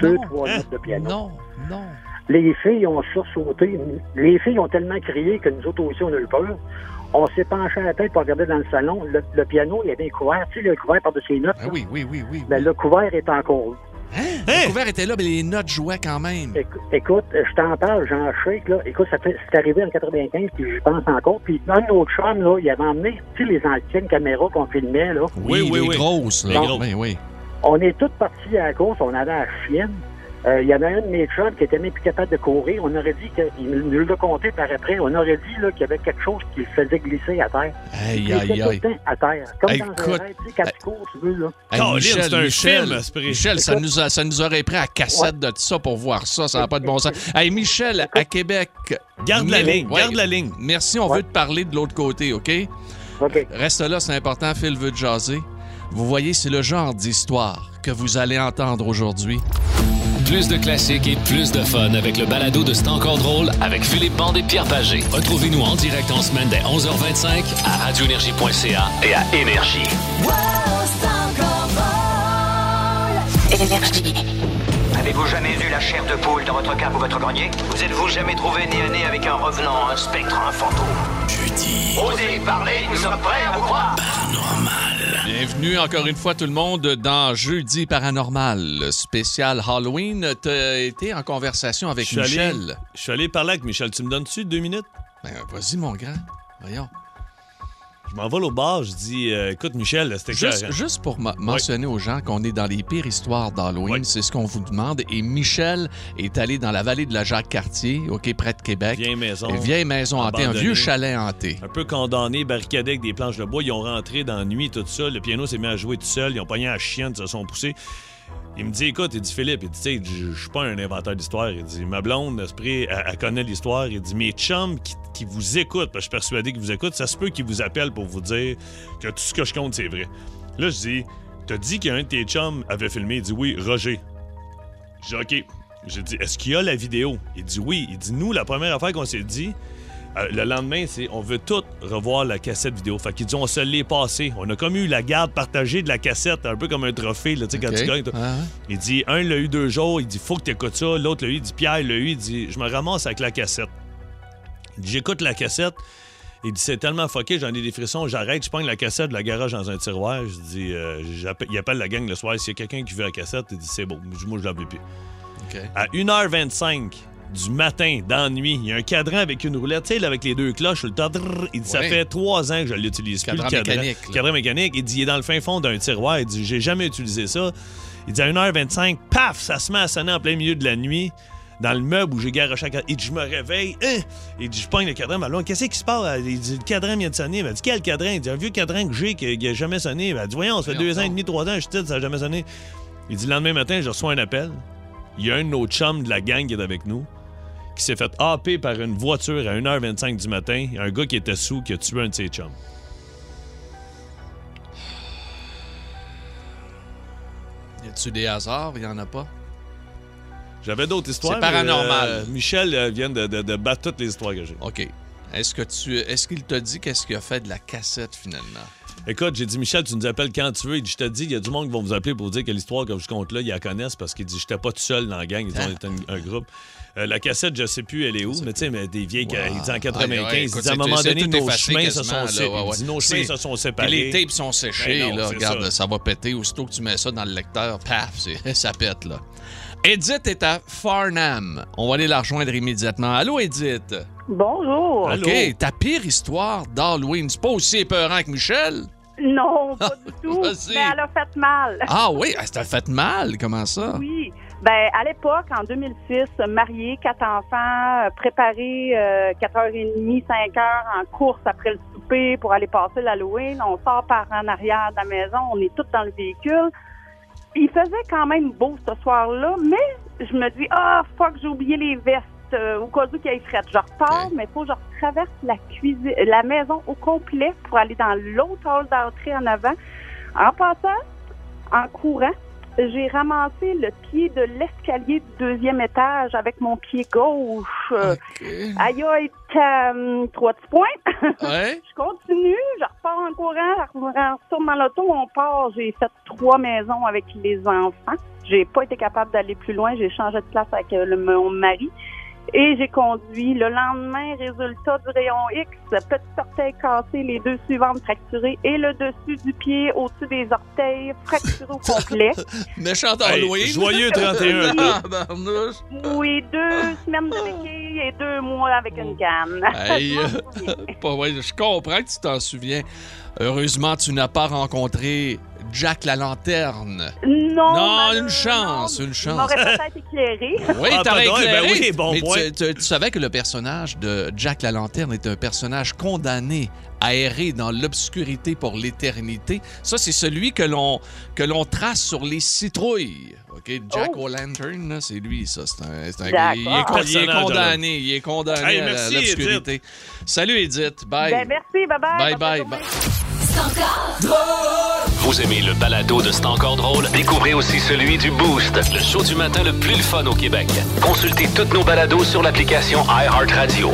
Deux, Non. trois Hein? notes de piano. Non, non. Les filles ont sursauté. Les filles ont tellement crié que nous autres aussi, on a eu peur. On s'est penché à la tête pour regarder dans le salon. Le, le piano, il y avait un couvert. Tu sais, le couvert par-dessus les notes. Ah oui, oui, oui, oui. Ben, oui. le couvert est encore là. Hein? Hein? Le couvert était là, mais les notes jouaient quand même. Écou- Écoute, je t'en parle, j'en shake, là. Écoute, ça fait, c'est arrivé en 95, puis j'y pense encore. Puis un nos chums, là, il avait emmené, tu sais, les anciennes caméras qu'on filmait, là. Oui, oui, les oui. grosses. Les là. grosses. Oui, oui. On est tous partis à la course, on avait la chienne. Euh, Il y avait un de mes chums qui était même plus capable de courir. On aurait dit qu'il nous l'a compté par après. On aurait dit qu'il y avait quelque chose qui le faisait glisser à terre. Aïe, Il aïe, aïe. à terre. Comme Hey, dans un rêve, tu sais, quand tu cours, tu veux, là. Michel, c'est un Michel, film. Michel, ça nous, a- ça nous aurait pris à cassette de ça pour voir ça. Ça n'a pas de bon sens. Hey, Michel, à Québec. Garde la ligne, ouais. garde la ligne. Merci, on Ouais. veut te parler de l'autre côté, OK? OK. Reste là, c'est important. Phil veut te jaser. Vous voyez, c'est le genre d'histoire que vous allez entendre aujourd'hui. Plus de classiques et plus de fun avec le balado de C'est encore drôle avec Philippe Bande et Pierre Pagé. Retrouvez-nous en direct en semaine dès 11h25 à radioénergie.ca et à Énergie. Avez-vous jamais vu la chair de poule dans votre cave ou votre grenier? Vous êtes-vous jamais trouvé nez à nez avec un revenant, un spectre, un fantôme? Jeudi. Osez parler, nous sommes prêts à vous croire Bienvenue encore une fois tout le monde dans Jeudi Paranormal, spécial Halloween. T'as été en conversation avec Je suis allé- Michel. Je suis allé parler avec Michel. Tu me donnes-tu deux minutes? Ben, vas-y, mon grand. Voyons. Je m'en vais au bar, je dis euh, écoute Michel, c'était Juste, clair. juste pour mentionner aux gens qu'on est dans les pires histoires d'Halloween, Oui. c'est ce qu'on vous demande. Et Michel est allé dans la vallée de la Jacques-Cartier, OK, près de Québec. Vieille maison. Une vieille maison hantée, un vieux chalet hanté. Un peu condamné, barricadé avec des planches de bois. Ils ont rentré dans la nuit, tout ça. Le piano s'est mis à jouer tout seul. Ils ont pogné la chienne, ils se sont poussés. Il me dit, écoute, il dit, Philippe, il dit, tu sais, je suis pas un inventeur d'histoire. Il dit, ma blonde, esprit, elle, connaît l'histoire. Il dit, mes chums qui, qui vous écoutent, parce que je suis persuadé qu'ils vous écoutent, ça se peut qu'ils vous appellent pour vous dire que tout ce que je compte, c'est vrai. Là, je dis, t'as dit qu'un de tes chums avait filmé? Il dit, oui, Roger. Je dis, OK. J'ai dit, est-ce qu'il y a la vidéo? Il dit oui. Il dit, nous, la première affaire qu'on s'est dit, euh, le lendemain, c'est on veut tout revoir la cassette vidéo. Fait qu'il dit, on se l'est passé. On a comme eu la garde partagée de la cassette, un peu comme un trophée, là, tu sais, quand tu gagnes. Il dit, un l'a eu deux jours. Il dit, faut que tu écoutes ça. L'autre l'a eu. Il dit, Pierre l'a eu. Il dit, je me ramasse avec la cassette. Il dit, j'écoute la cassette. Il dit, c'est tellement fucké, j'en ai des frissons. J'arrête, je prends la cassette de la garage dans un tiroir. Je dis, euh, il appelle la gang le soir. S'il y a quelqu'un qui veut la cassette, il dit, c'est bon. Moi, je la plus. À 1h25 du matin, dans la nuit, il y a un cadran avec une roulette, tu sais, avec les deux cloches, le drrr. Il dit, ça fait trois ans que je l'utilise plus, le cadran. mécanique. Cadran mécanique. Il dit, il est dans le fin fond d'un tiroir. Il dit, j'ai jamais utilisé ça. Il dit, à 1h25, paf, ça se met à sonner en plein milieu de la nuit. Dans le meuble où j'ai garoché cadran. Il dit, je me réveille. Hein? Il dit, je pogne le cadran. Blonde, qu'est-ce qui se passe? Il dit, le cadran vient de sonner. Elle dit, quel cadran? Il dit, un vieux cadran que j'ai qui n'a jamais sonné. Elle dit, voyons, ça fait deux ans et demi, trois ans, je suis ça n'a jamais sonné. Il dit, le lendemain matin, je reçois un appel. Il y a un de nos chums de la gang qui est avec nous qui s'est fait happer par une voiture à 1h25 du matin. Il y a un gars qui était sous qui a tué un de ses chums. Y a-tu des hasards? Il y en a pas. J'avais d'autres histoires. C'est mais, paranormal. euh, Michel euh, vient de, de- de battre toutes les histoires que j'ai. OK. Est-ce que tu est-ce qu'il t'a dit qu'est-ce qu'il a fait de la cassette finalement? Écoute, j'ai dit, Michel, tu nous appelles quand tu veux. Il dit, je te dis, il y a du monde qui vont vous appeler pour vous dire que l'histoire que je compte là, ils la connaissent parce qu'il dit, j'étais pas tout seul dans la gang. Ils dit, Hein? un, un groupe. Euh, la cassette, je sais plus, elle est où, mais tu sais, mais des vieilles. Wow. Il dit en Ouais, 95, ouais, il écoute, dit, à un moment donné, nos chemins se sont, là, sé- ouais, il dit, nos chemins se sont séparés. les tapes sont séchées, Ben non, là. Regarde, ça. ça. va péter. Aussitôt que tu mets ça dans le lecteur, paf, c'est- ça pète, là. Edith est à Farnham. On va aller la rejoindre immédiatement. Allô, Edith? Bonjour. Allô? OK, ta pire histoire d'Halloween, c'est pas aussi épeurant que Michel? Non, pas du tout. Mais elle a fait mal. Ah oui, ah, ça fait mal. Comment ça? Oui. Ben, à l'époque, en 2006, mariée, quatre enfants, euh, préparé euh, 4h30, 5h en course après le souper pour aller passer l'Halloween. On sort par en arrière de la maison, on est tous dans le véhicule. Il faisait quand même beau ce soir-là, mais je me dis, ah, fuck, j'ai oublié les vestes. euh, au cas où qu'il y ait fret. Je repars, mais il faut que je traverse la cuisine, la maison au complet pour aller dans l'autre hall d'entrée en avant. En passant, en courant, j'ai ramassé le pied de l'escalier du deuxième étage avec mon pied gauche. Aïe, aïe, euh, trois petits points. Ouais? je continue, je repars en courant, je retourne dans l'auto, on part. J'ai fait trois maisons avec les enfants. J'ai pas été capable d'aller plus loin. J'ai changé de place avec euh, le, mon mari. Et j'ai conduit. Le lendemain, résultat du rayon X, petit orteil cassé, les deux suivantes fracturées et le dessus du pied au-dessus des orteils fracturé au complet. Méchant Hey, Halloween. joyeux 31 toi. Ah. Oui, deux semaines de béquille et deux mois avec une canne. Hey, euh, souviens. Pas vrai, je comprends que tu t'en souviens. Heureusement, tu n'as pas rencontré Jack la lanterne. Non, Non, une chance, une chance. M'aurait peut-être éclairé. Oui, Ah, t'aurais pardon, eh ben éclairé. oui, bon Mais point. tu, tu- tu savais que le personnage de Jack la lanterne est un personnage condamné à errer dans l'obscurité pour l'éternité. Ça, c'est celui que l'on que l'on trace sur les citrouilles. OK, Jack Oh. O'Lantern, c'est lui, ça. C'est un, c'est un- il, est, con- il est Personnage, condamné. Il est condamné Hey, à merci, l'obscurité. Salut, Edith. Bye. Ben, merci, bye bye. Vous aimez le balado de C'est encore drôle? Découvrez aussi celui du Boost, le show du matin le plus le fun au Québec. Consultez toutes nos balados sur l'application iHeartRadio.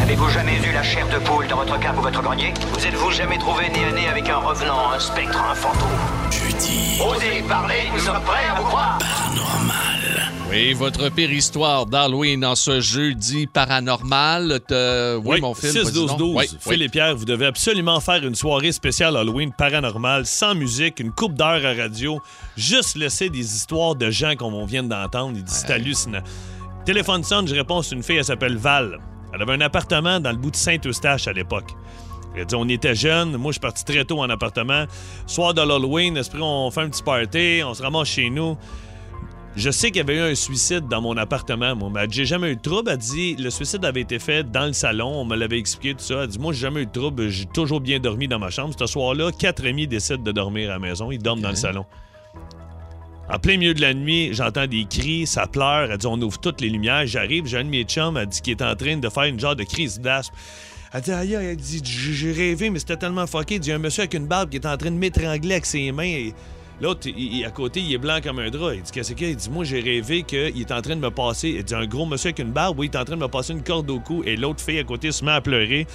Avez-vous jamais eu la chair de poule dans votre cave ou votre grenier? Vous êtes-vous jamais trouvé nez à nez avec un revenant, un spectre, un fantôme? Jeudi. Osez parler, nous sommes prêts à vous croire. Oui, votre pire histoire d'Halloween en ce jeudi paranormal. Te- Oui, mon fils. vas-y donc. 6-12-12. Oui, Phil oui. et Pierre, vous devez absolument faire une soirée spéciale Halloween paranormal, sans musique, une coupe d'heure à radio, juste laisser des histoires de gens qu'on vient d'entendre. Il dit c'est hallucinant. Téléphone sonne, je réponds, c'est une fille, elle s'appelle Val. Elle avait un appartement dans le bout de Saint-Eustache à l'époque. Elle dit, on était jeunes, moi je suis parti très tôt en appartement. Soir de l'Halloween, esprit, on fait un petit party, on se ramasse chez nous. Je sais qu'il y avait eu un suicide dans mon appartement. Moi, mais elle dit, j'ai jamais eu de trouble. Elle dit, le suicide avait été fait dans le salon. On me l'avait expliqué, tout ça. Elle dit, moi, j'ai jamais eu de trouble. J'ai toujours bien dormi dans ma chambre. Ce soir-là, quatre amis décident de dormir à la maison. Ils dorment dans le salon. En plein milieu de la nuit, j'entends des cris, ça pleure. Elle dit, on ouvre toutes les lumières. J'arrive, j'ai un de mes chums, elle dit qu'il est en train de faire une genre de crise d'asthme. Elle dit, aïe, aïe, elle dit, j'ai rêvé, mais c'était tellement fucké. Il y a un monsieur avec une barbe qui est en train de m'étrangler avec ses mains. Et L'autre, à côté, il est blanc comme un drap. Il dit Qu'est-ce qu'il Il dit Moi, j'ai rêvé qu'il est en train de me passer. Il dit Un gros monsieur avec une barbe, oui, il est en train de me passer une corde au cou. Et l'autre fille à côté se met à pleurer.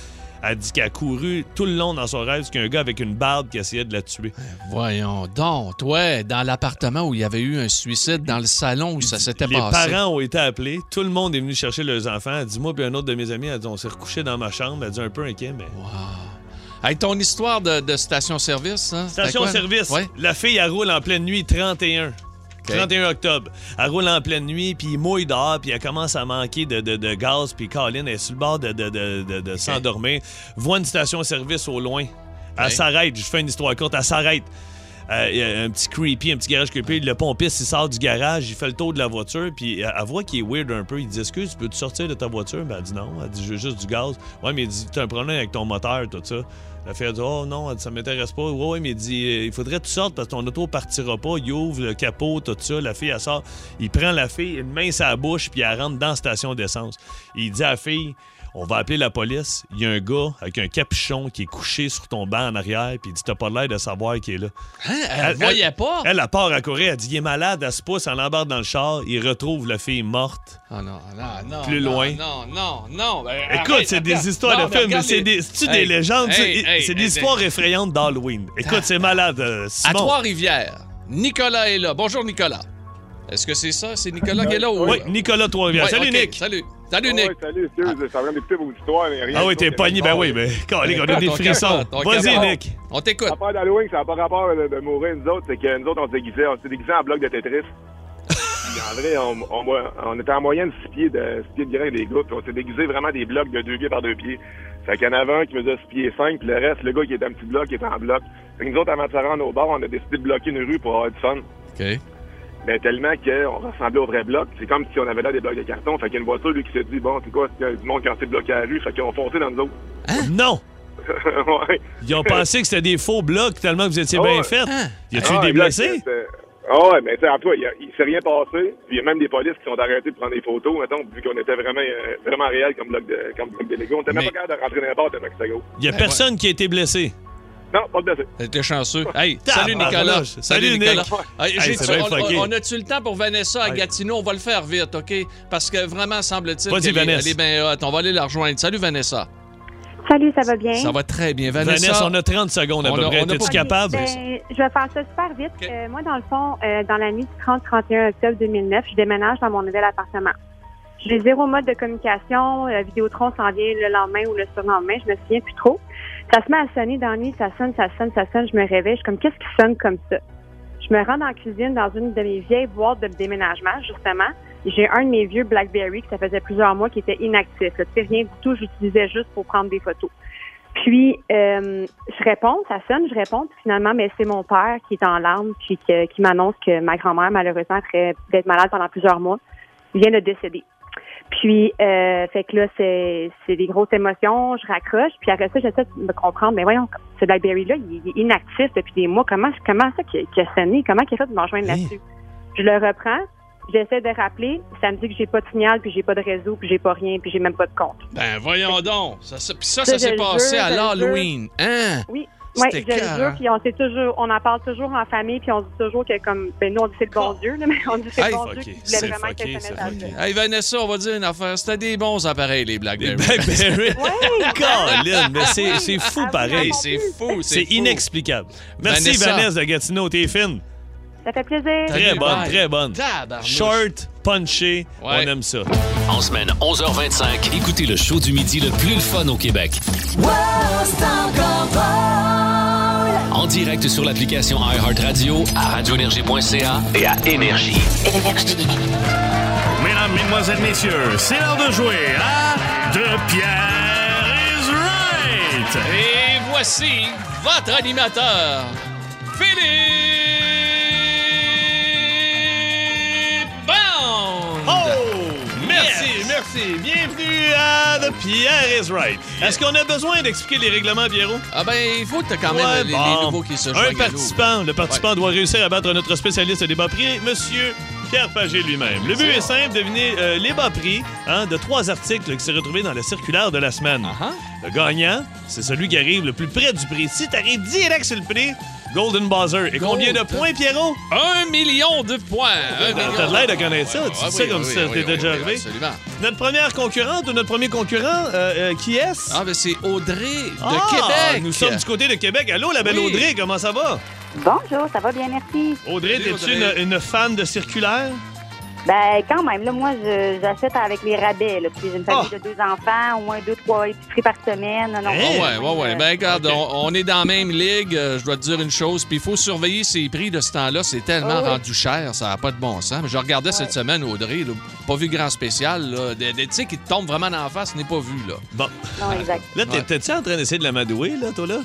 Elle dit qu'elle a couru tout le long dans son rêve, qu'il y a un gars avec une barbe qui essayait de la tuer. Voyons donc, toi, dans l'appartement où il y avait eu un suicide, dans le salon où ça s'était Les passé. parents ont été appelés. Tout le monde est venu chercher leurs enfants. Elle dit Moi, puis un autre de mes amis, elle dit On s'est recouché dans ma chambre. Elle dit un peu inquiet, mais. Hey, ton histoire de, de station-service, hein? Station-service. Ouais. La fille, elle roule en pleine nuit, 31. 31 octobre. Elle roule en pleine nuit, puis il mouille dehors, puis elle commence à manquer de, de- de gaz, puis Colin est sur le bord de, s'endormir. Voit une station-service au loin. Elle s'arrête. Je fais une histoire courte. Elle s'arrête. Euh, un petit creepy, un petit garage creepy. Le pompiste, il sort du garage, il fait le tour de la voiture, puis elle elle voit qu'il est weird un peu. Il dit Excuse, peux-tu sortir de ta voiture? Ben, Elle dit non. Elle dit Je veux juste du gaz. Ouais, mais il dit T'as un problème avec ton moteur, tout ça. La fille a dit Oh non, ça m'intéresse pas. Ouais, ouais, mais il dit euh, Il faudrait que tu sortes parce que ton auto partira pas. Il ouvre le capot, tout ça. La fille, elle sort. Il prend la fille, une main la bouche, puis elle rentre dans la station d'essence. Il dit à la fille on va appeler la police. Il y a un gars avec un capuchon qui est couché sur ton banc en arrière, puis il dit T'as pas l'air de savoir qui est là. Hein? Elle voyait pas? Elle, elle part à courir. Elle dit Il est malade, elle se pousse, elle embarque dans le char. Il retrouve la fille morte. Ah non, non, non. Plus non, loin. Non, non, non. ben, Écoute, arrête, c'est des histoires Non, de films, mais c'est les- des, c'est-tu Hey, des légendes. hey, c'est hey, c'est des hey, histoires effrayantes d'Halloween. Écoute, c'est malade. euh, À. Trois-Rivières, Nicolas est là. Bonjour, Nicolas. Est-ce que c'est ça? C'est Nicolas qui est là? ou- Oui, Nicolas Trois-Rivières. Ouais, Salut, ok, Nick. Salut. Salut, Ah Nick. ouais, salut, excuse, ça d'écouter vos histoires, mais rien. Ah oui, t'es pogné. Ben oui, mais quand on a des On frissons. Vas-y. Nick. On t'écoute. L'affaire d'Halloween, ça n'a pas rapport de, de mourir, nous autres, c'est que nous autres, on s'est déguisés, on s'est déguisés en bloc de Tetris. Puis en vrai, on, on- on était en moyenne 6 pieds de, 6 pieds de grain des puis on s'est déguisés vraiment des blocs de 2 pieds par 2 pieds. Fait qu'il y en avait un qui faisait 6 pieds 5, puis le reste, le gars qui était un petit bloc, qui était en bloc. Fait que nous autres, avant de se rendre au bar, on a décidé de bloquer une rue pour avoir du fun. OK. Ben, tellement qu'on ressemblait au vrai bloc. C'est comme si on avait là des blocs de carton. Fait qu'il y a une voiture, lui, qui s'est dit, bon, c'est quoi, c'est a du monde qui s'est bloqué à la rue. Fait qu'ils ont foncé dans nous autres. Non. ouais. Ils ont pensé que c'était des faux blocs tellement que vous étiez Ah bien ouais. faits. Y a-tu Ah, eu des blessés? Ah ouais, mais tu sais, en tout cas, il, a- s'est rien passé. Puis il y a même des polices qui sont arrêtés de prendre des photos, mettons, vu qu'on était vraiment, euh, vraiment réel comme bloc de, comme de. On était même Mais- pas capable de rentrer dans la barre gros. Il y a Ben personne qui a été blessé. Non, pas de blessé. T'es chanceux. Hey, salut Nicolas. Salut. Nicolas. Hey, Hey, on, a-tu le temps pour Vanessa à. Gatineau? On va le faire vite, OK? Parce que vraiment, semble-t-il qu'elle est- elle est bien hot. On va aller la rejoindre. Salut, Vanessa. Salut, ça va bien? Ça va très bien. Vanessa, Vanessa, on a 30 secondes à on peu près. T'es-tu pas- capable? Ben, je vais faire ça super vite. Euh, moi, dans le fond, euh, dans la nuit du 30-31 octobre 2009, je déménage dans mon nouvel appartement. J'ai zéro mode de communication. Euh, Vidéotron s'en vient le lendemain ou le surlendemain. Je me souviens plus trop. Ça se met à sonner dans nuit. Ça sonne, ça sonne, ça sonne. Je me réveille. Je suis comme, qu'est-ce qui sonne comme ça? Je me rends dans la cuisine dans une de mes vieilles boîtes de déménagement, justement. J'ai un de mes vieux BlackBerry que ça faisait plusieurs mois qui était inactif. là. Rien du tout. J'utilisais juste pour prendre des photos. Puis, euh, je réponds, ça sonne, je réponds, puis finalement, mais c'est mon père qui est en larmes, puis qui m'annonce que ma grand-mère, malheureusement, après d'être malade pendant plusieurs mois, vient de décéder. Puis, euh, fait que là, c'est c'est des grosses émotions, je raccroche, puis après ça, j'essaie de me comprendre, mais voyons, ce Blackberry-là, il, il est inactif depuis des mois, comment, comment ça qu'il a sonné, comment qu'il a fait de me rejoindre là-dessus? Je le reprends, j'essaie de rappeler, ça me dit que j'ai pas de signal, puis j'ai pas de réseau, puis j'ai pas rien, puis j'ai même pas de compte. ben voyons donc. Ça, ça- puis ça, Ça, s'est passé jure, à l'Halloween. Hein? Oui. Oui, je le jure, hein? puis on sait toujours, on en parle toujours en famille, puis on dit toujours que comme, ben nous on dit c'est le bon Dieu, là, mais on dit c'est Hey, le bon fucké. Dieu qui C'est voulait vraiment que fucké, ça. Hey Vanessa, on va dire une affaire. C'était des bons appareils, les Des Blackberry. Blackberry. Ouais. Colin, mais c'est c'est fou Ah pareil. C'est fou, C'est fou. inexplicable. Merci Vanessa. Vanessa de Gatineau, t'es fine. Ça fait plaisir. Très Salut, bonne, bye. très bonne. Short, punché, on aime ça. En semaine 11h25, écoutez le show du midi le plus le fun au Québec. En direct sur l'application iHeartRadio, à radioénergie.ca et à Énergie. Mesdames, Mesdemoiselles, Messieurs, c'est l'heure de jouer à De Pierre is Right! Et voici votre animateur, Philippe Bienvenue à The Pierre is Right. Est-ce qu'on a besoin d'expliquer les règlements, Pierrot? Ah ben, il faut que t'as quand même Ouais, les, nouveaux qui se Un participant. Le participant doit réussir à battre notre spécialiste des bas prix, Monsieur Pierre Pagé lui-même. Le but est simple, devinez euh, les bas prix hein, de trois articles qui s'est retrouvé dans la circulaire de la semaine. Ah, Le gagnant, c'est celui qui arrive le plus près du prix. Si t'arrives direct sur le prix, Golden Buzzer. Et combien de points, Pierrot? Un million de points. Un million T'as de l'air de connaître ça. Tu Ah dis ça oui, comme oui, si ça oui, t'était oui, déjà oui, arrivé. Absolument. Notre première concurrente ou notre premier concurrent, euh, euh, qui est-ce? Ah, ben c'est Audrey de Ah, Québec. Nous sommes du côté de Québec. Allô, la belle Oui. Audrey, comment ça va? Bonjour, ça va bien, merci. Audrey, Audrey. une, une fan de circulaire? Ben, quand même, là, moi, je- j'achète avec les rabais, là. Puis j'ai une famille Ah. de deux enfants, au moins deux, trois épiceries par semaine. Non, non, Hein? Ouais, ouais, ouais. Ben, regarde, on, on est dans la même ligue. euh, je dois te dire une chose. Puis il faut surveiller ces prix de ce temps-là. C'est tellement Ah oui. rendu cher. Ça n'a pas de bon sens. Mais je regardais cette semaine, Audrey. là, pas vu grand spécial. Là, des, des- tu sais, qui te tombent vraiment dans la face, n'est pas vu. là. Bon. Non, exact. Là, t'es- Ouais. t'es-tu en train d'essayer de l'amadouer, là, toi, là?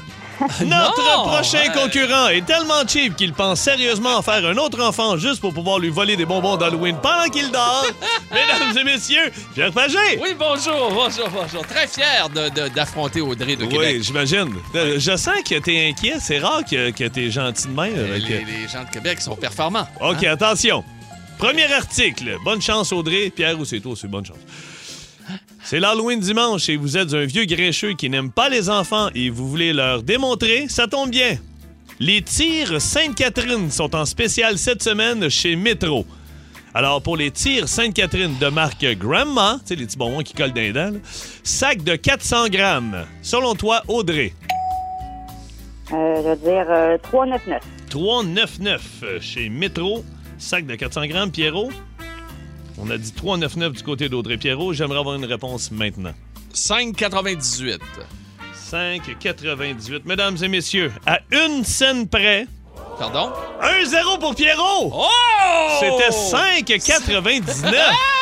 Notre prochain Ouais. concurrent est tellement cheap qu'il pense sérieusement en faire un autre enfant juste pour pouvoir lui voler des bonbons d'Halloween pendant qu'il dort. Mesdames et messieurs, Pierre Pagé! Oui, bonjour, bonjour, bonjour. Très fier de- de- d'affronter Audrey de Québec. Oui, j'imagine. Euh, Je sens que t'es inquiet. C'est rare que, que t'es gentil de même. Euh, avec- Les, les gens de Québec sont performants. OK, Hein? attention. Premier article. Bonne chance, Audrey. Pierre, où c'est toi? C'est bonne chance. C'est l'Halloween dimanche et vous êtes un vieux grincheux qui n'aime pas les enfants et vous voulez leur démontrer, ça tombe bien. Les tirs Sainte-Catherine sont en spécial cette semaine chez Métro. Alors, pour les tirs Sainte-Catherine de marque Grandma, tu sais, les petits bonbons qui collent les dents, sac de 400 grammes. Selon toi, Audrey, Euh, je veux dire euh, 3,99. 3,99 euh, chez Métro, sac de 400 grammes. Pierrot, on a dit 3,99 du côté d'Audrey Pierrot. J'aimerais avoir une réponse maintenant. 5,98. 5,98. Mesdames et messieurs, à une scène près, Pardon? 1-0 pour Pierrot! Oh! C'était 5,99.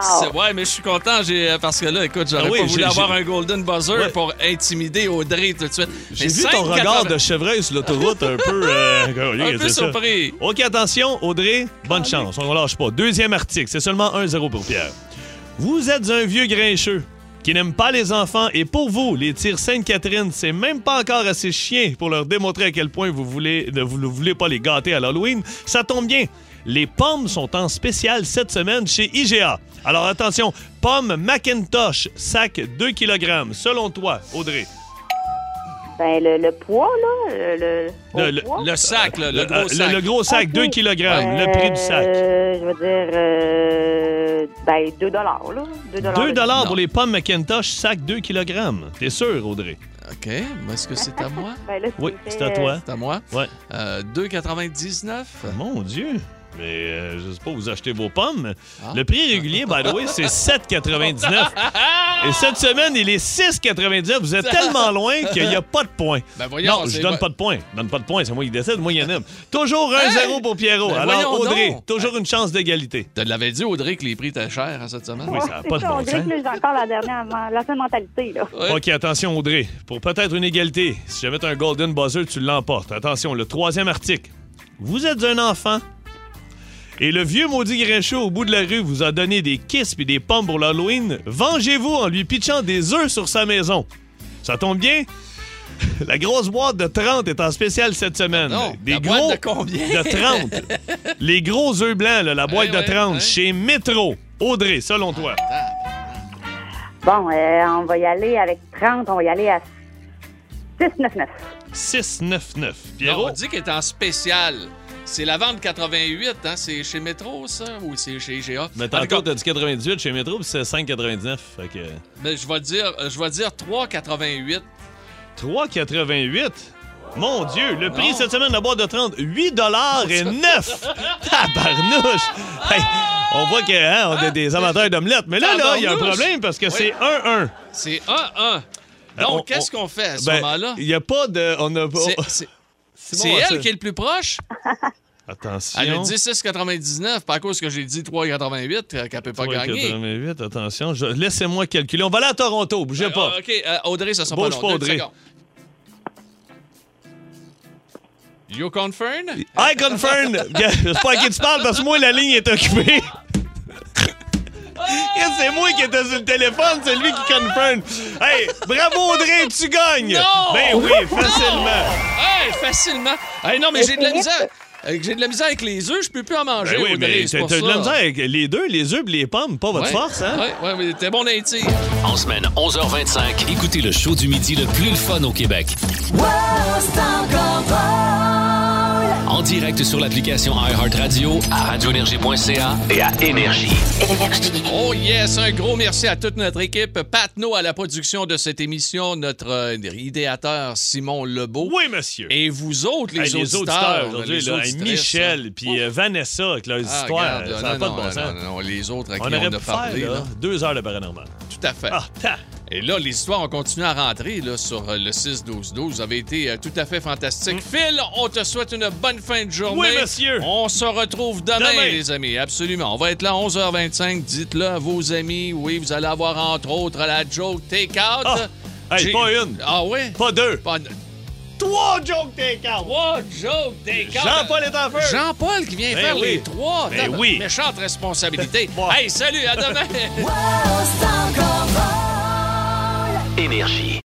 C'est- Ouais, mais je suis content j'ai, euh, parce que là, écoute, j'aurais Ah oui, pas voulu avoir un golden buzzer Ouais. pour intimider Audrey tout de suite. J'ai vu ton 5,80 regard de chevreuil sur l'autoroute un peu... euh, Un peu ça. surpris. OK, attention, Audrey, bonne chance. On ne lâche pas. Deuxième article, c'est seulement 1-0 pour Pierre. Vous êtes un vieux grincheux qui n'aime pas les enfants et pour vous, les tirs Sainte-Catherine, c'est même pas encore assez chien pour leur démontrer à quel point vous voulez ne vous ne voulez pas les gâter à l'Halloween. Ça tombe bien. Les pommes sont en spécial cette semaine chez IGA. Alors attention, pommes Macintosh, sac 2 kg. Selon toi, Audrey. Ben, le, le poids, là, le, le, Le- au le- poids. Le sac, là, le, Le, gros euh, sac. le- le gros sac, Ok. 2 kg, le prix du sac. Euh, je veux dire, euh, ben, 2 là. 2 2 dollars Non. pour les pommes Macintosh, sac 2 kg. T'es sûr, Audrey? OK. Mais Est-ce que c'est à moi? Ben, là, Oui, c'est à toi. C'est à moi? Ouais. Euh, 2,99. Mon Dieu! Mais euh, je sais pas, vous achetez vos pommes. Ah. Le prix régulier, by the way, c'est 7,99. Et cette semaine, il est 6,99. Vous êtes tellement loin qu'il n'y a pas de points. Ben voyons, non, je donne pas de points. Je donne pas de points. C'est moi qui décide. Moi, il y en a. Toujours 1-0 pour Pierrot. Ben Alors, Audrey, donc. toujours une chance d'égalité. Tu l'avais dit, Audrey, que les prix étaient chers hein, cette semaine? Oui, ça n'a pas de bon sens. là, j'ai encore la dernière, la seule mentalité, là. Ouais. OK, attention, Audrey. Pour peut-être une égalité, si jamais tu un Golden Buzzer, tu l'emportes. Attention, le troisième article. Vous êtes un enfant et le vieux maudit Grinchot au bout de la rue vous a donné des kisses et des pommes pour l'Halloween. Vengez-vous en lui pitchant des œufs sur sa maison. Ça tombe bien? La grosse boîte de 30 est en spécial cette semaine. Non, des la gros boîte de combien? de 30. Les gros œufs blancs, là, la boîte de ouais, 30 ouais. chez Métro. Audrey, selon toi. Bon, euh, on va y aller avec 30, on va y aller à 6,99. 6,99. Non, Pierrot? on dit qu'elle est en spécial. C'est la vente 88, hein? C'est chez Métro, ça? Ou c'est chez IGA? Mais tantôt, t'as dit 98 chez Métro, puis c'est 5,99. Fait que... ben, je vais dire, je vais dire 3,88. 3,88? Mon Dieu, le prix Non. cette semaine de la boîte de 30, 8 dollars et 9! Tabarnouche! Hey, on voit qu'on hein, on a des amateurs d'omelettes. Mais là, là, il y a un problème parce que Oui. c'est 1-1. C'est 1-1. on- Donc, qu'est-ce on- qu'on fait à ce Ben, moment-là? il n'y a pas de... On a pas... C'est- C'est bon, elle ça. qui est le plus proche? Attention. Elle a dit 6,99, pas à cause que j'ai dit 3,88 euh, qu'elle peut pas gagner. 3,88, attention. Je- Laissez-moi calculer. On va aller à Toronto, bougez pas. Ah, OK, euh, Audrey, ça sera Bouge pas pas, Audrey. You confirm? I confirm. Gars, Je sais pas à qui tu parles parce que moi, la ligne est occupée. C'est moi qui étais sur le téléphone, c'est lui qui confirme. Hey, bravo Audrey, tu gagnes. Non! Ben oui, facilement. Hey, facilement. Hey, non, mais j'ai de la misère. Euh, J'ai de la misère avec les œufs, je peux plus en manger. Ben oui, Audrey, mais c'est t'as de la misère avec les deux, les œufs et les pommes, pas votre Ouais. force, hein? Ouais, ouais, mais t'es bon native. En semaine, 11h25, écoutez le show du midi le plus le fun au Québec. En direct sur l'application iHeartRadio, à radioénergie.ca et à Énergie. Oh yes, un gros merci à toute notre équipe. Pat No à la production de cette émission, notre euh, idéateur Simon Lebeau. Oui, monsieur. Et vous autres, les, Hey, auditeurs. aujourd'hui, les Michel, hein. puis euh, Vanessa avec leurs Ah, histoires, regarde, ça n'a non, pas de non, bon non, sens. non, non, les autres à On qui aurait on a parlé. faire là. là, deux heures de paranormal. Tout à fait. Ah, ta. Et là, les histoires ont continué à rentrer là, sur euh, le 6-12-12. Vous avez été euh, tout à fait fantastique. Phil, on te souhaite une bonne fin de journée. Mm. Oui, monsieur. On se retrouve demain, Demain. les amis. Absolument. On va être là à 11h25. Dites-le à vos amis. Oui, vous allez avoir entre autres la joke take-out. Ah, hey, pas une. Ah oui? Pas deux. Pas... Trois jokes take-out. Trois jokes take-out. Jean-Paul est en feu. Jean-Paul qui vient Ben faire oui. les trois. Ben oui. Méchante responsabilité. hey, salut, à demain. Énergie.